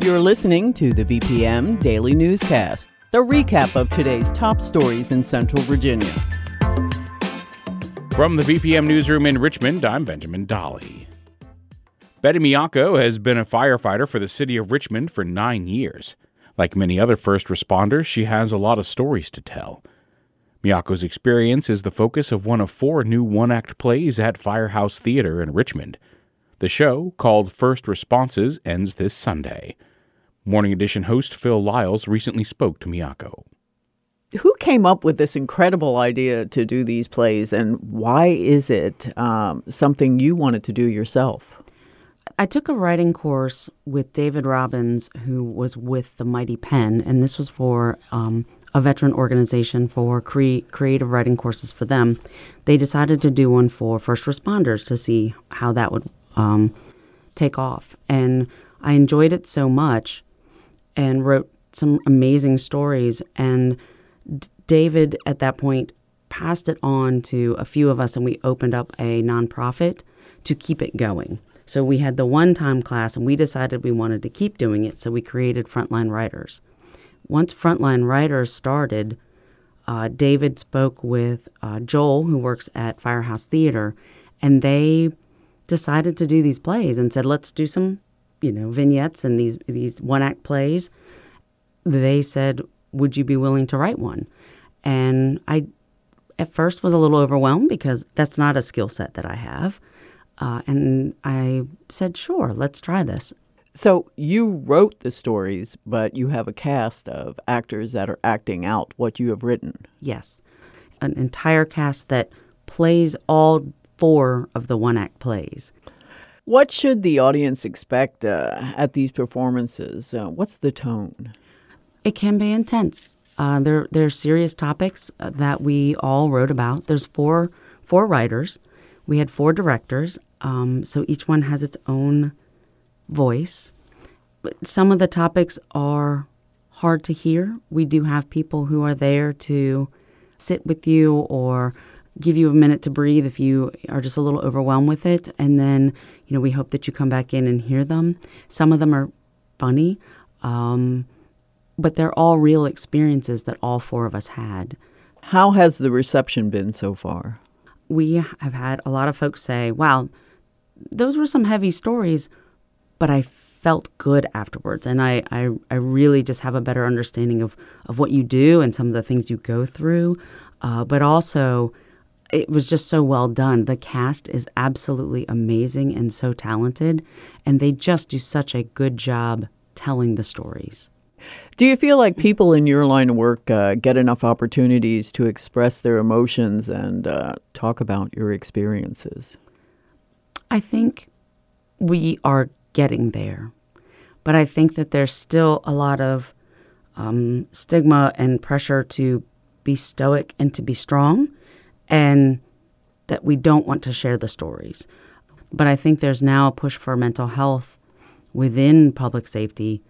You're listening to the VPM Daily Newscast, the recap of today's top stories in Central Virginia. From the VPM Newsroom in Richmond, I'm Benjamin Dolly. Betty Migliaccio has been a firefighter for the city of Richmond for nine years. Like many other first responders, she has a lot of stories to tell. Migliaccio's experience is the focus of one of four new one act plays at Firehouse Theater in Richmond. The show, called First Responses, ends this Sunday. Morning Edition host Phil Liles recently spoke to Migliaccio. Who came up with this incredible idea to do these plays, and why is it um, something you wanted to do yourself? I took a writing course with David Robbins, who was with the Mighty Pen, and this was for um, a veteran organization for cre- creative writing courses for them. They decided to do one for first responders to see how that would um, take off. And I enjoyed it so much and wrote some amazing stories. And D- David, at that point, passed it on to a few of us, and we opened up a nonprofit to keep it going. So we had the one time class, and we decided we wanted to keep doing it, so we created Frontline Writers. Once Frontline Writers started, uh, David spoke with uh, Joel, who works at Firehouse Theater, and they decided to do these plays and said, let's do some you know vignettes and these these one act plays they said would you be willing to write one? And i at first was a little overwhelmed because that's not a skill set that i have. Uh, and i said sure let's try this. So you wrote the stories but you have a cast of actors that are acting out what you have written. Yes. An entire cast that plays all four of the one act plays what should the audience expect uh, at these performances? Uh, what's the tone? It can be intense. Uh, there, there are serious topics uh, that we all wrote about. There's four, four writers. We had four directors, um, so each one has its own voice. Some of the topics are hard to hear. We do have people who are there to sit with you or give you a minute to breathe if you are just a little overwhelmed with it. And then, you know, we hope that you come back in and hear them. Some of them are funny, um, but they're all real experiences that all four of us had. How has the reception been so far? We have had a lot of folks say, wow, those were some heavy stories, but I felt good afterwards. And I, I, I really just have a better understanding of, of what you do and some of the things you go through. Uh, but also, it was just so well done. The cast is absolutely amazing and so talented, and they just do such a good job telling the stories. Do you feel like people in your line of work uh, get enough opportunities to express their emotions and uh, talk about your experiences? I think we are getting there, but I think that there's still a lot of um, stigma and pressure to be stoic and to be strong and that we don't want to share the stories. But I think there's now a push for mental health within public safety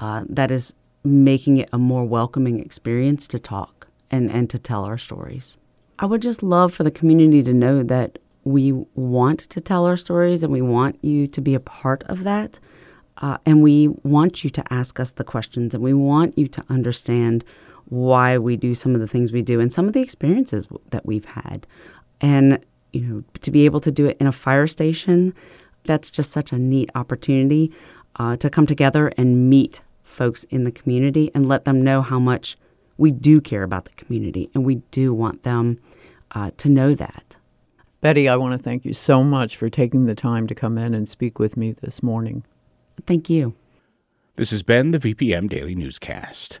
uh, that is making it a more welcoming experience to talk and, and to tell our stories. I would just love for the community to know that we want to tell our stories and we want you to be a part of that. Uh, and we want you to ask us the questions and we want you to understand why we do some of the things we do and some of the experiences that we've had. And, you know, to be able to do it in a fire station, that's just such a neat opportunity uh, to come together and meet folks in the community and let them know how much we do care about the community and we do want them uh, to know that. Betty, I want to thank you so much for taking the time to come in and speak with me this morning. Thank you. This has been the VPM Daily Newscast.